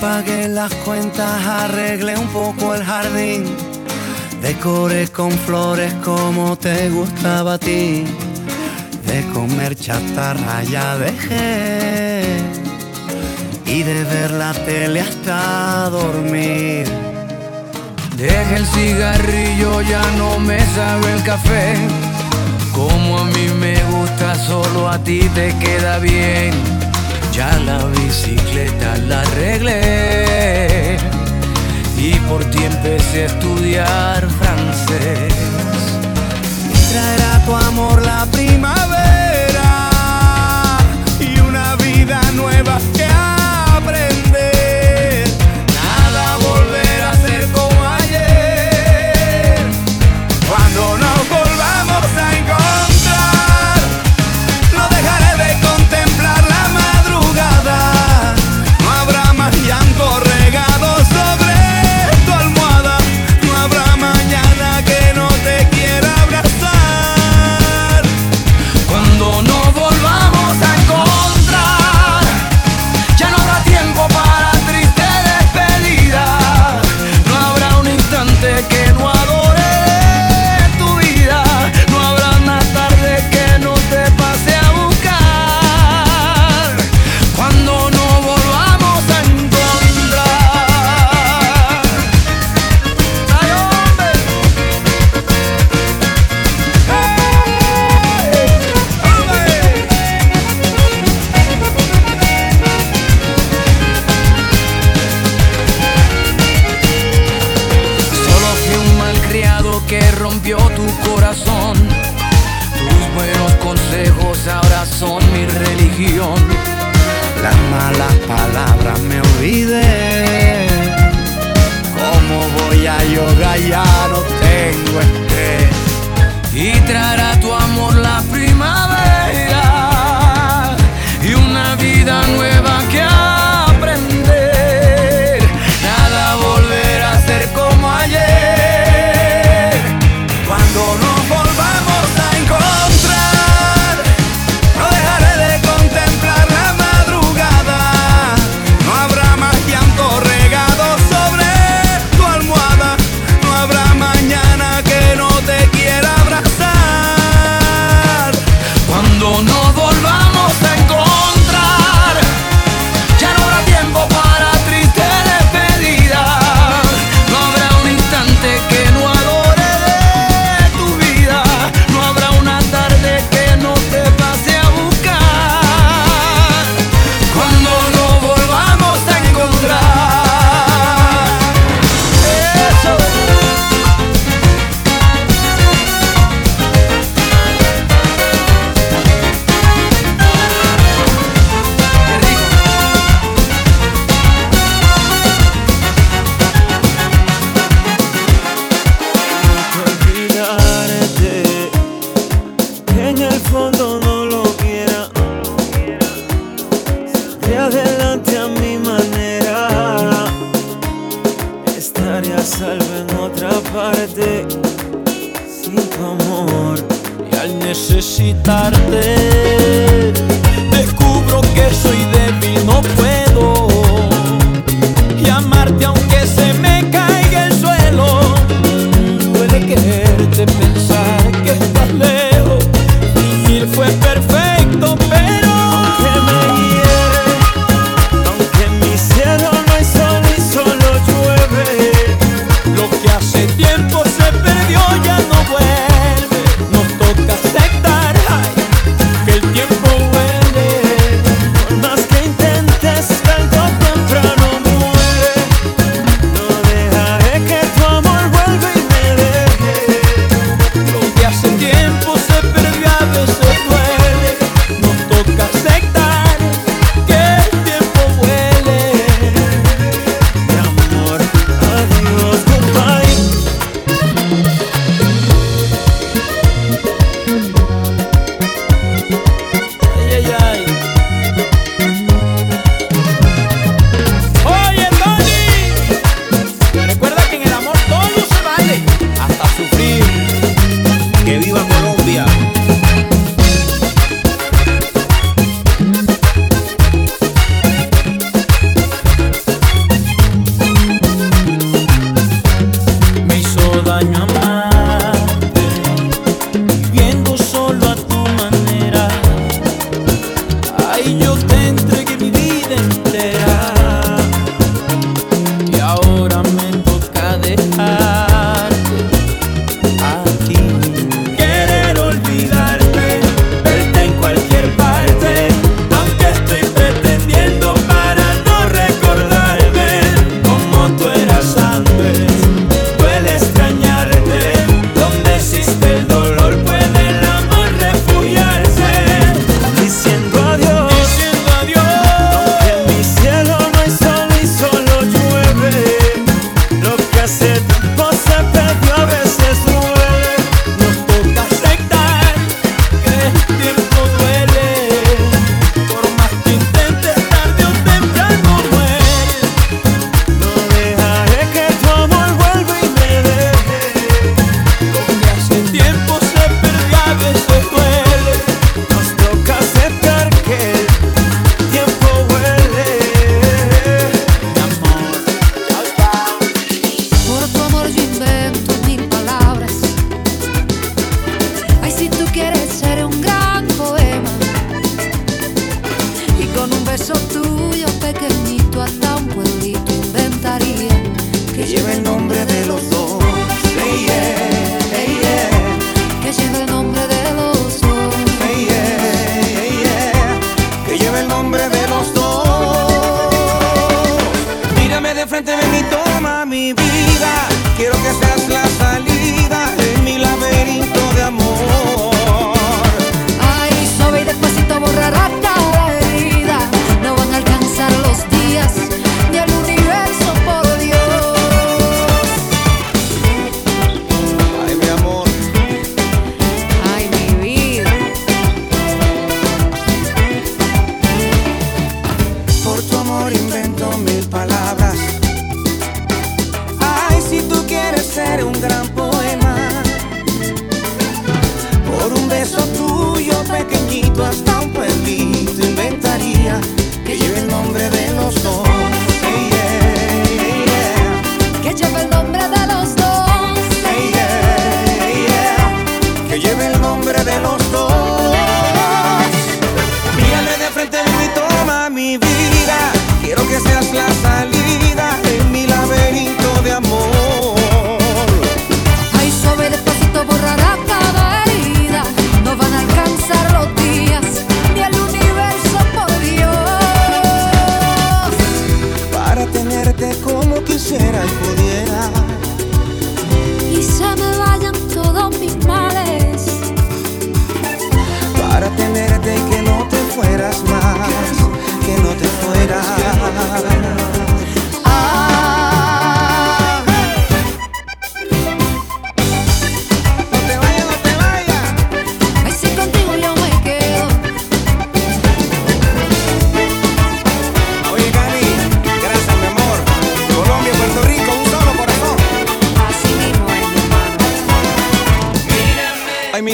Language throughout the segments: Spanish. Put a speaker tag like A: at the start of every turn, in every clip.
A: Pagué las cuentas, arreglé un poco el jardín. Decoré con flores como te gustaba a ti. De comer chatarra ya dejé. Y de ver la tele hasta dormir. Dejé el cigarrillo, ya no me sabe el café. Como a mí me gusta, solo a ti te queda bien. Ya la bicicleta la arreglé y por ti empecé a estudiar francés. Traerá tu amor la primavera y una vida nueva que hay.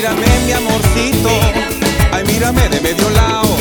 A: mírame mi amorcito, ay mírame de
B: medio lado.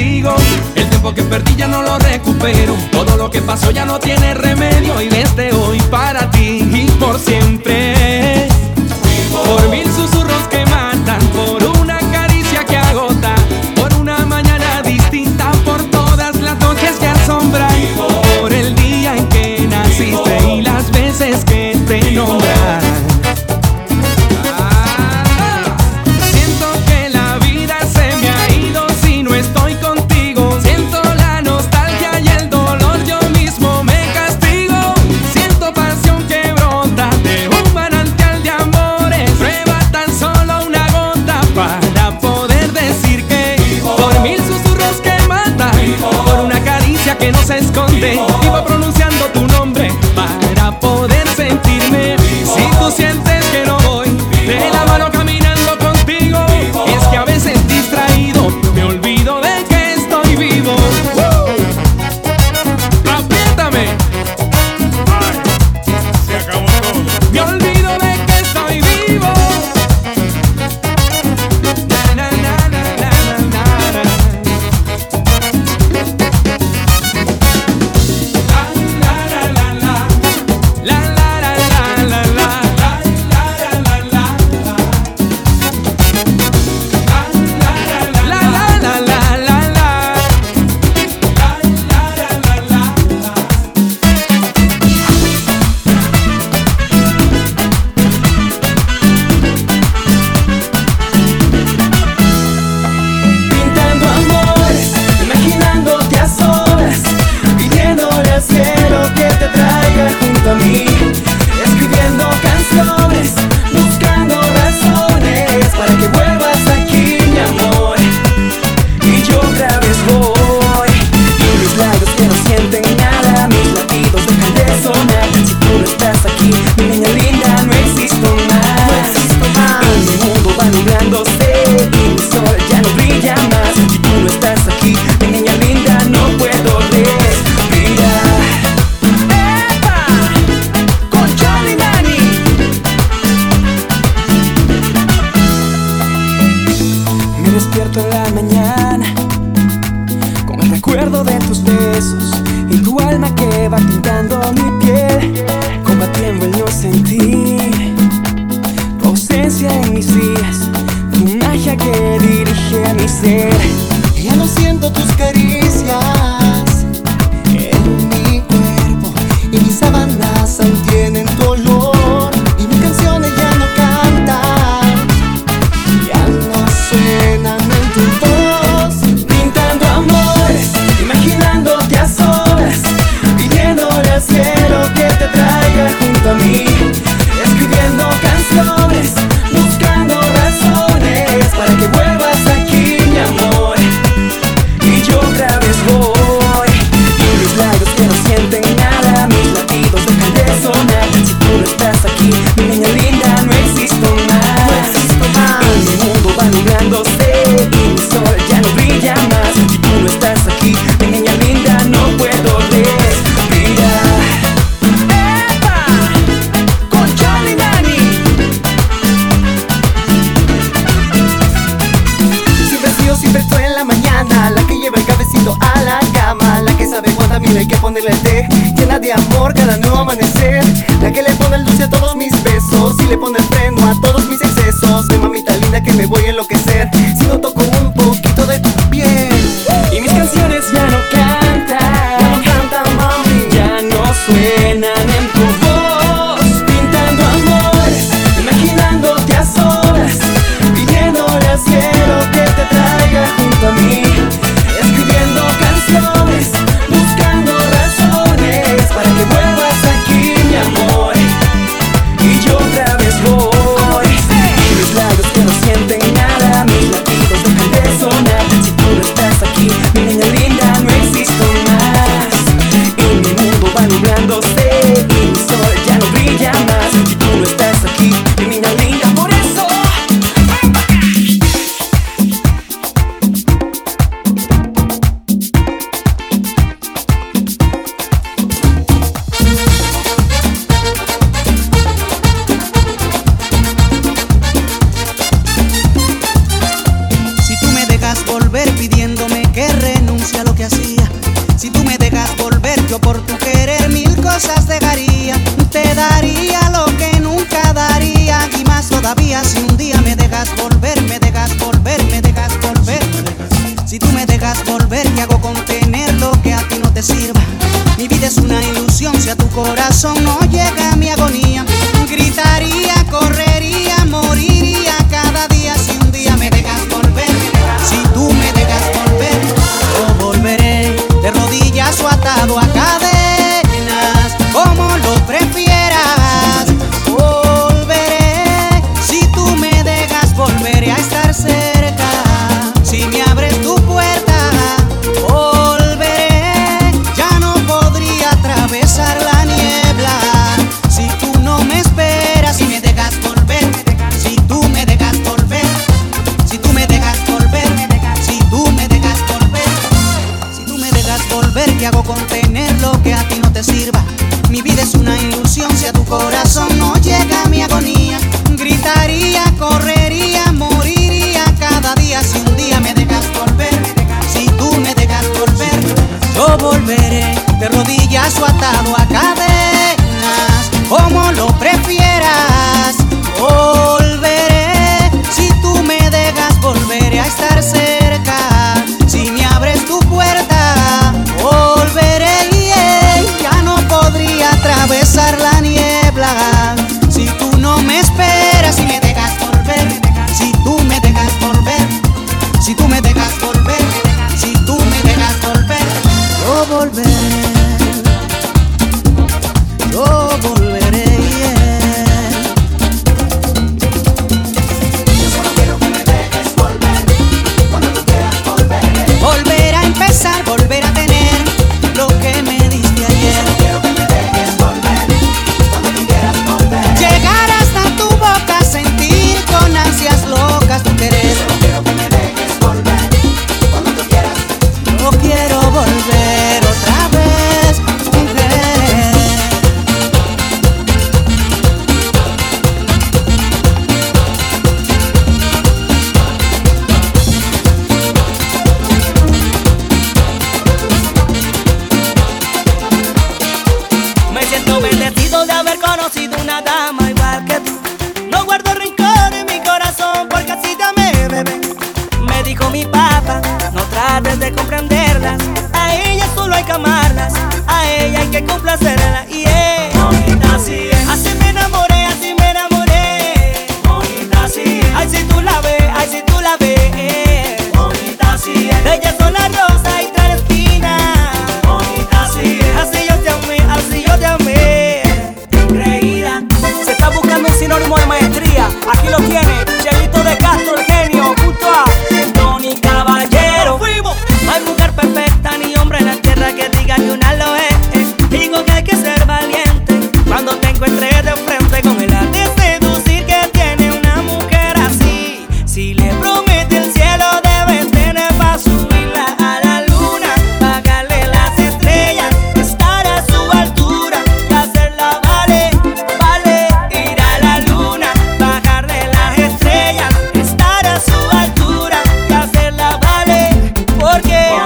B: El tiempo que
C: perdí ya no lo recupero. Todo lo que pasó ya no tiene remedio. Y desde hoy para ti y por siempre.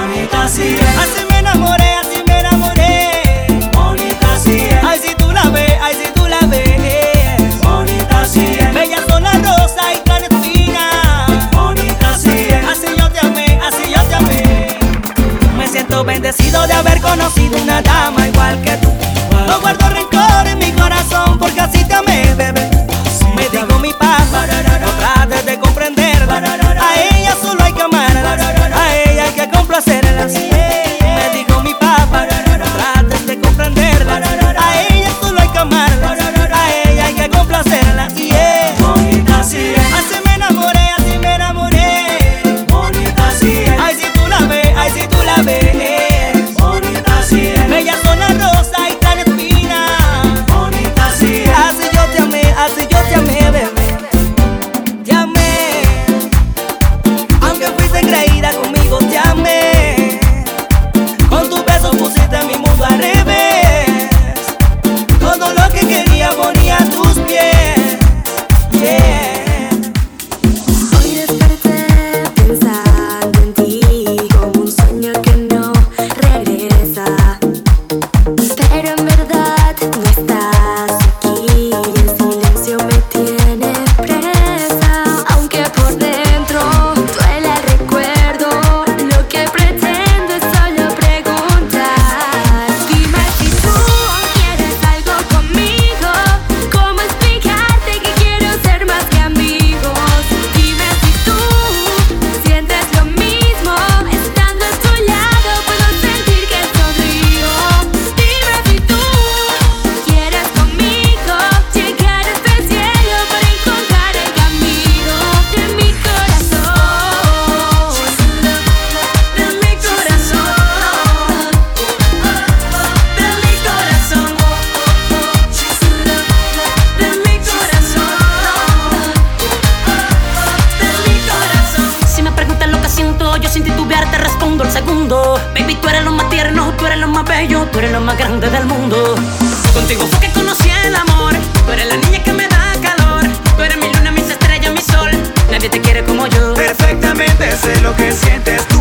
D: Así me enamoré, así me enamoré. Bonita sí es. Ay, si tú la ves, ay, si tú la ves. Bonita sí. Bella son la rosa y clandestina. Bonita sí es. Así yo te amé, así yo te amé. Me siento bendecido de haber conocido una dama igual que tú. No guardo rencor en mi corazón porque así segundo segundo. Baby, tú eres lo más tierno, tú eres lo más bello, tú eres lo
E: más grande del mundo. Contigo fue que conocí el amor. Tú eres la niña que me da calor. Tú eres mi luna, mis estrellas, mi sol. Nadie te quiere como yo.
F: Perfectamente sé lo que sientes.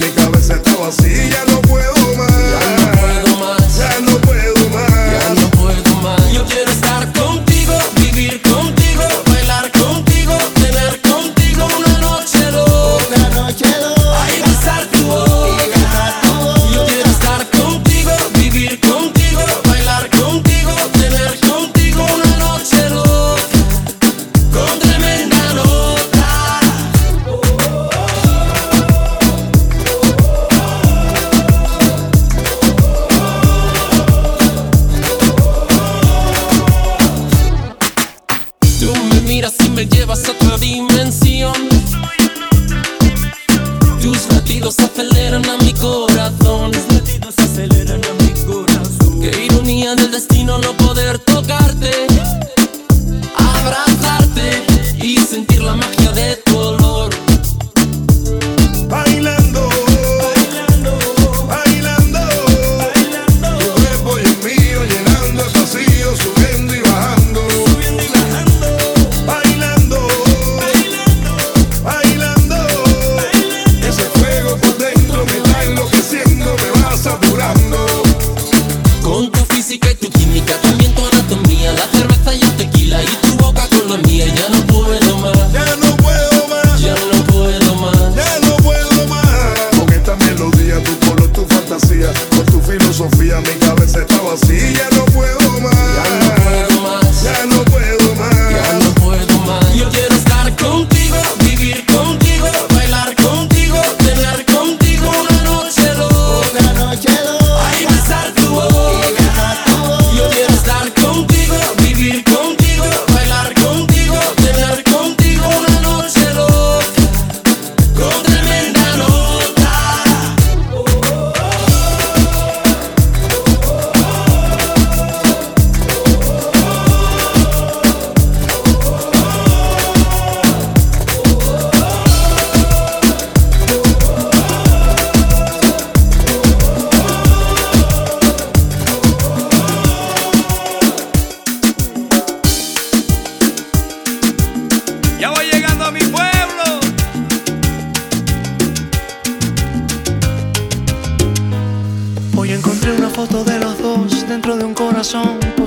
G: Mi
H: cabeza está vacía. No puedo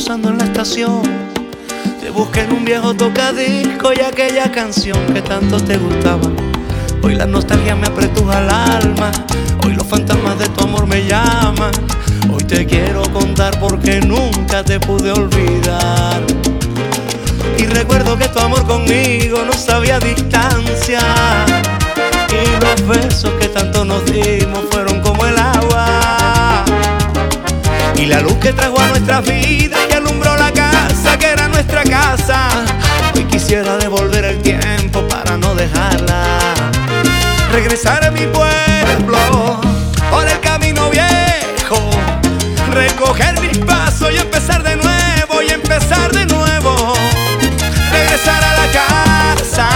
I: en la estación. Te busqué en un viejo tocadisco y aquella canción que tanto te gustaba. Hoy la nostalgia me apretuja el alma. Hoy los fantasmas de tu amor me llaman. Hoy te quiero contar porque nunca te pude olvidar. Y recuerdo que tu amor conmigo no sabía distancia. Y los besos que tanto nos dimos fueron como el agua. Y la luz que trajo a nuestras vidas y alumbró la casa que era nuestra casa. Hoy quisiera devolver el tiempo para no dejarla. Regresar a mi pueblo por el camino viejo. Recoger mis pasos y empezar de nuevo y empezar de nuevo. Regresar a la casa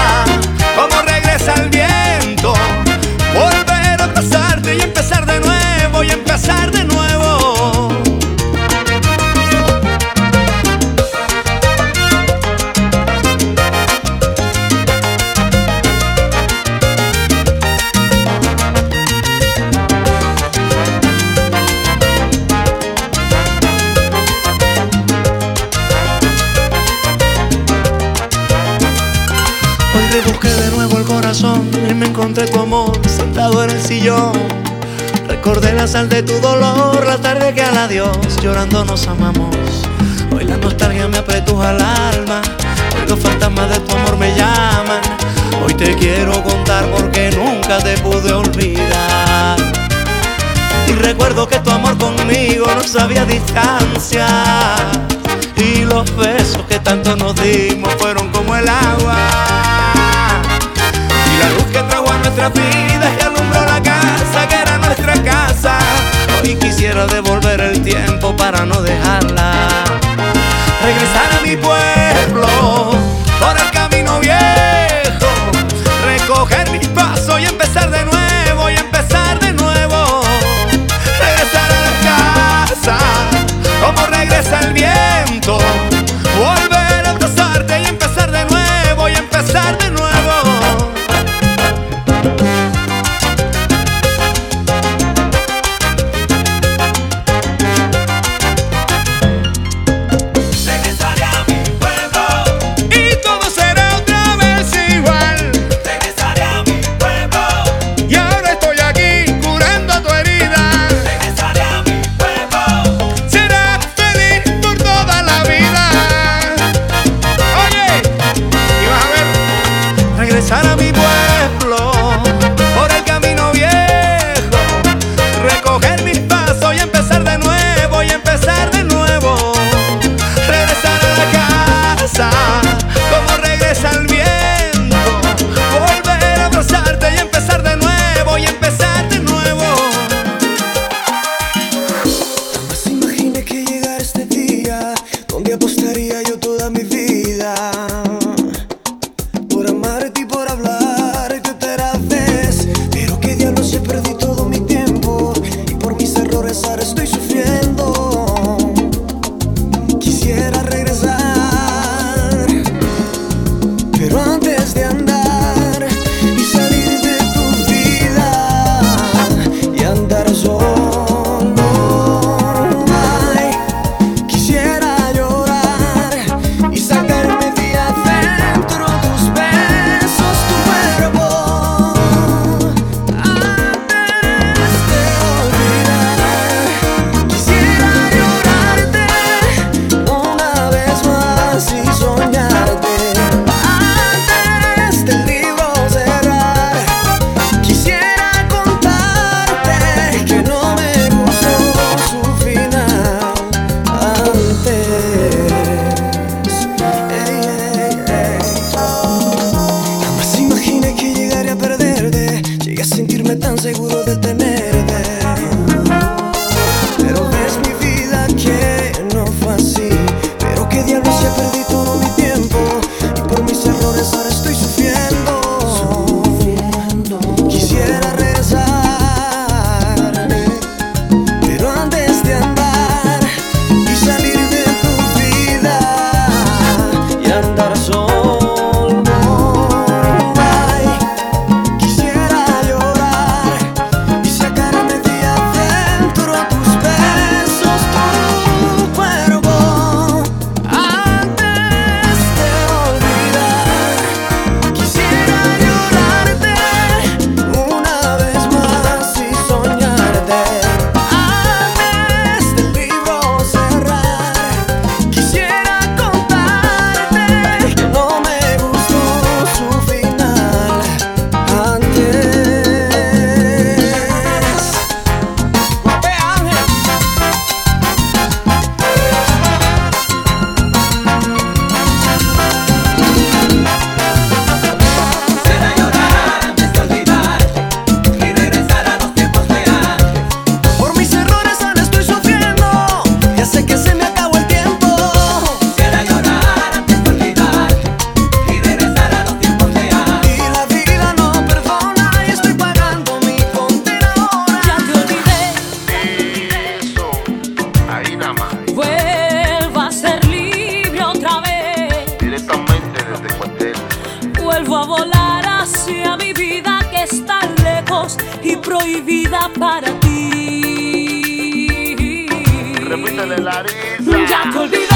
I: y me encontré tu amor sentado en el sillón. Recordé la sal de tu dolor, la tarde que al adiós llorando nos amamos. Hoy la nostalgia me apretuja al alma, hoy los fantasmas de tu amor me llaman. Hoy te quiero contar porque
J: nunca te pude olvidar. Y recuerdo que tu amor conmigo no sabía distancia. Y los besos que tanto nos dimos fueron como el agua la vida alumbró la casa que era nuestra casa. Hoy quisiera devolver el tiempo para no dejarla
K: para ti. Ya te olvidé.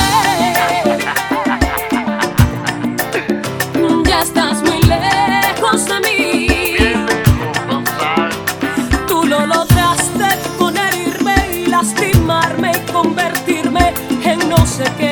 K: ya estás muy lejos de mí. Tú lo lograste con herirme y lastimarme y convertirme en no sé qué.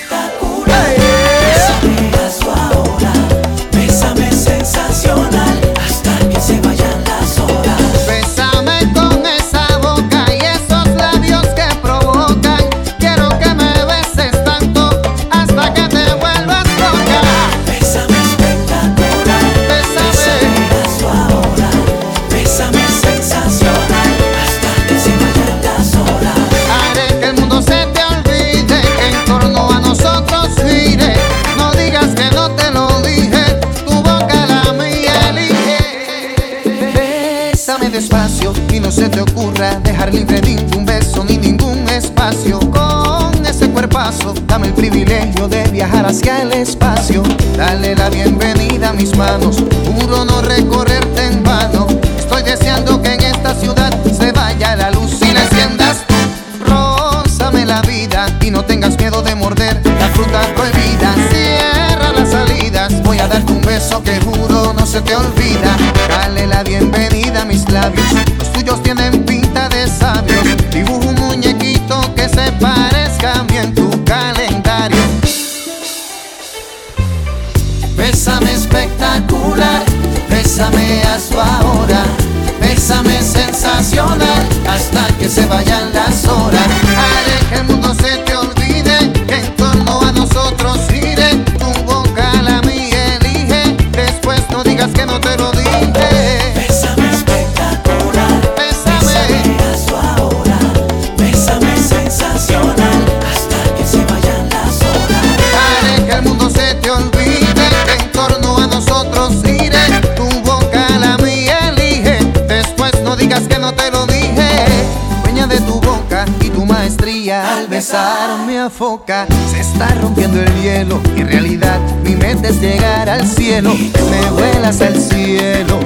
L: like that. aquí al espacio. Dale la bienvenida a mis manos, juro no recorrerte en vano. Estoy deseando que en esta ciudad se vaya la luz y la enciendas tú. Rózame la vida y no tengas miedo de morder la fruta prohibida. Cierra las salidas, voy a darte un beso que juro no se te olvida. Dale la bienvenida a mis labios, los tuyos tienen pinta de sabios. Dibujo un muñequito que se parezca bien tú Bésame a su ahora, bésame sensacional hasta que se vayan Se está rompiendo el hielo. En realidad, mi mente es llegar al cielo. Me vuelas al cielo,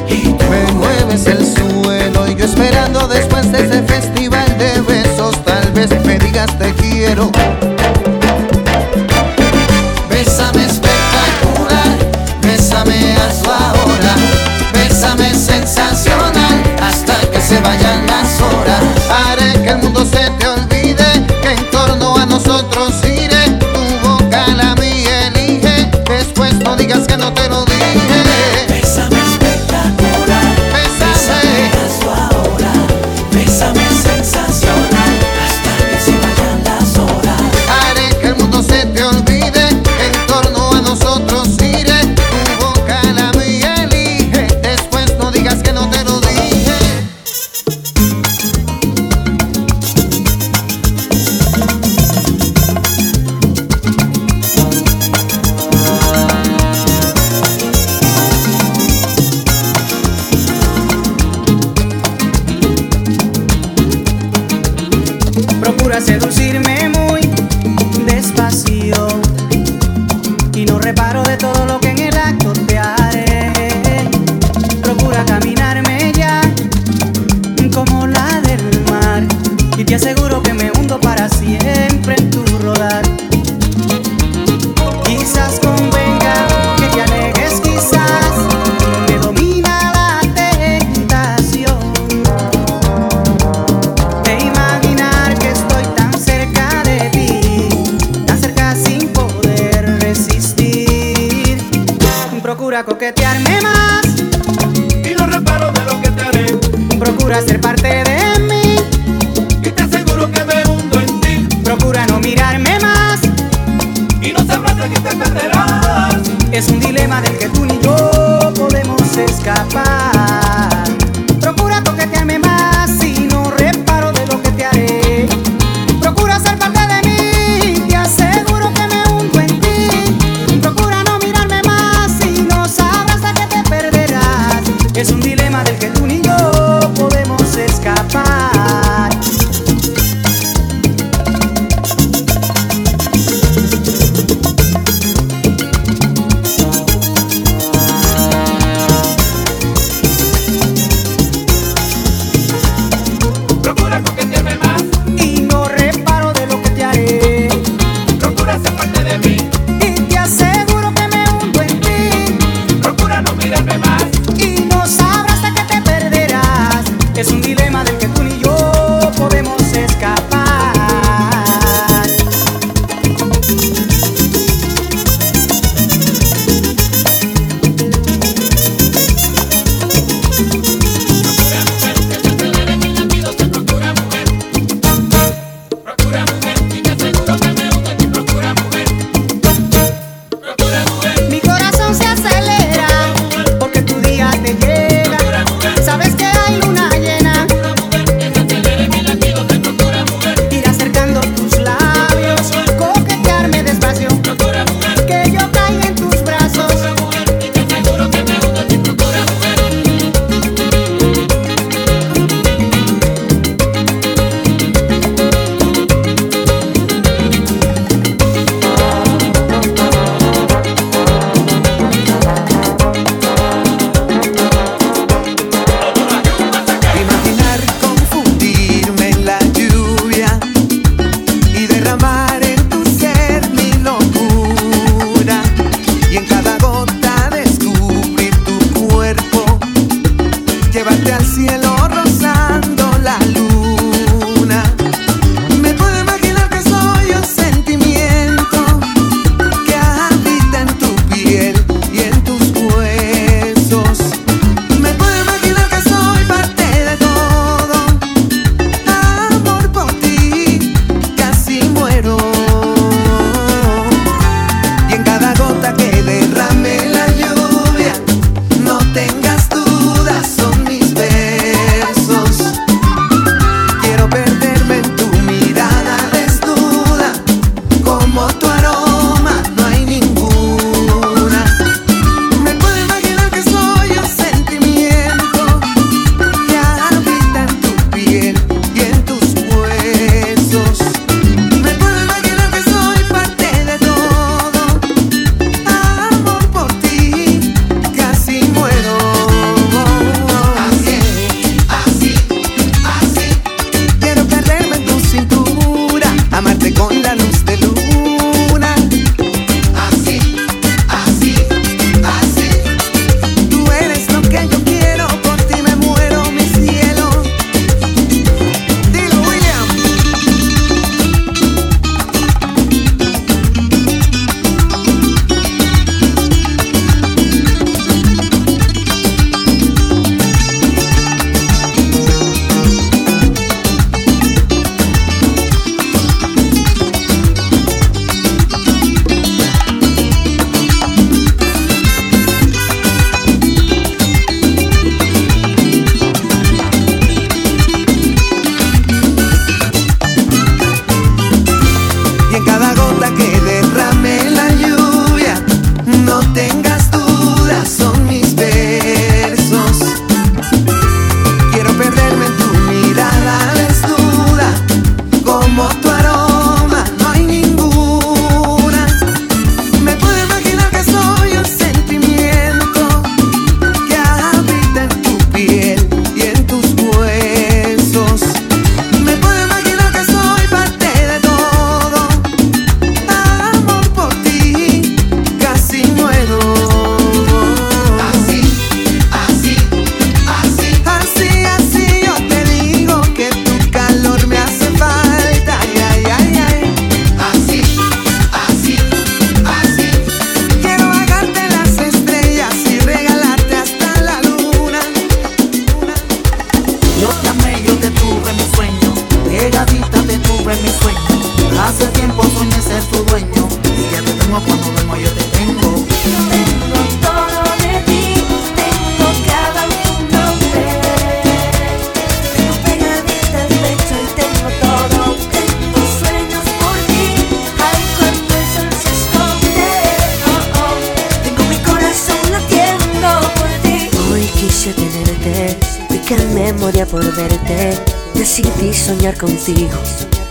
L: me mueves el suelo. Y yo esperando después de ese festival de besos, tal vez me digas te quiero. madre que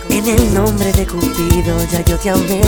L: En el
M: nombre de Cupido ya yo te amé.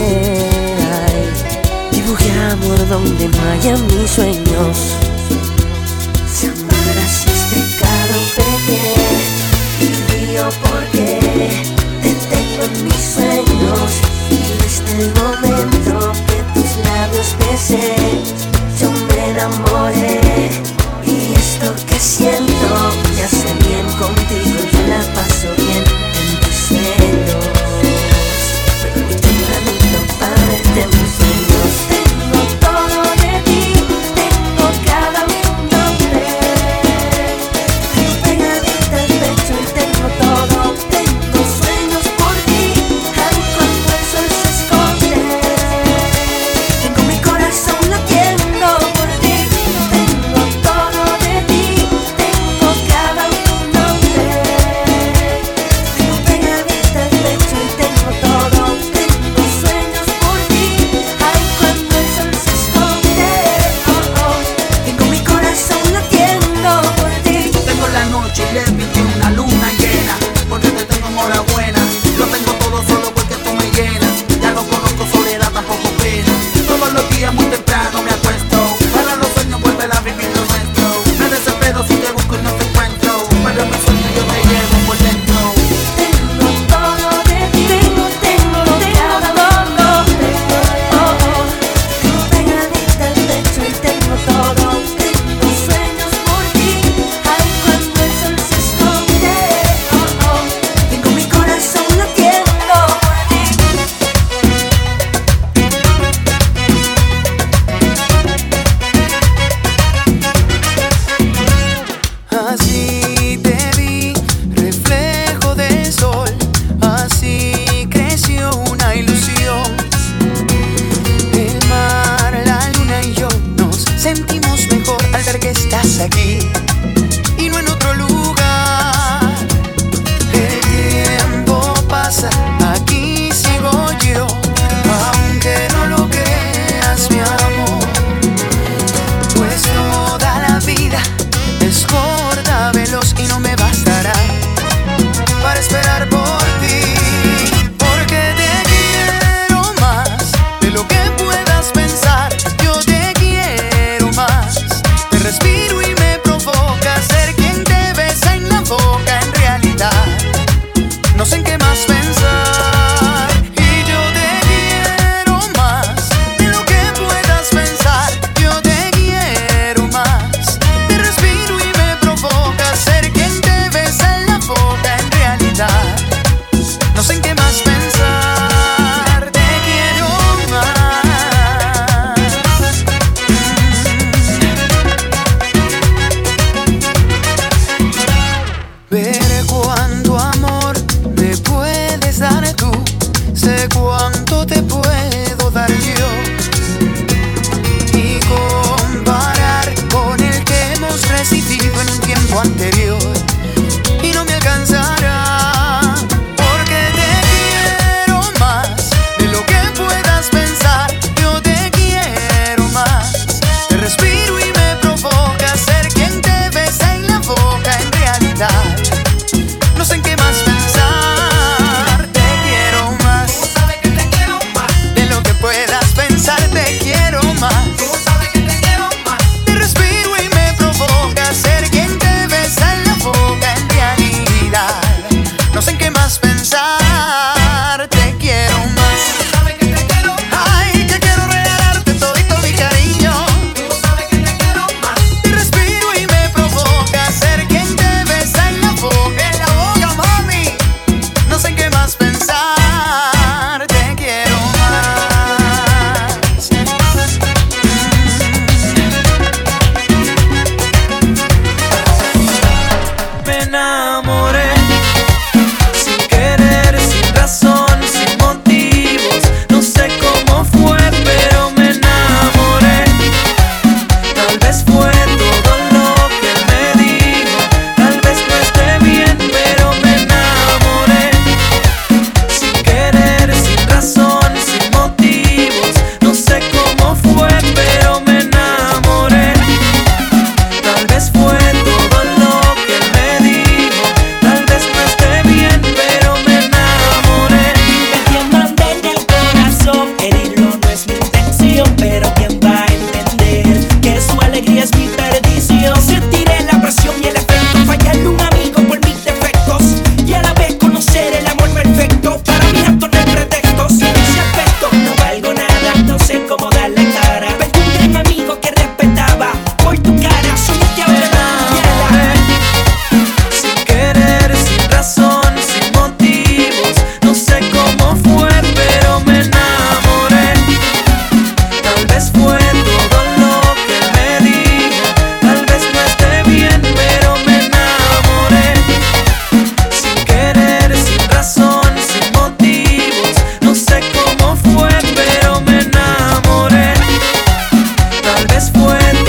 N: después.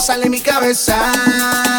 N: Sale mi cabeza.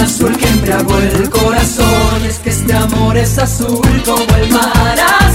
B: azul que
O: embriagó el corazón.
B: Y
O: es que este amor es azul como el mar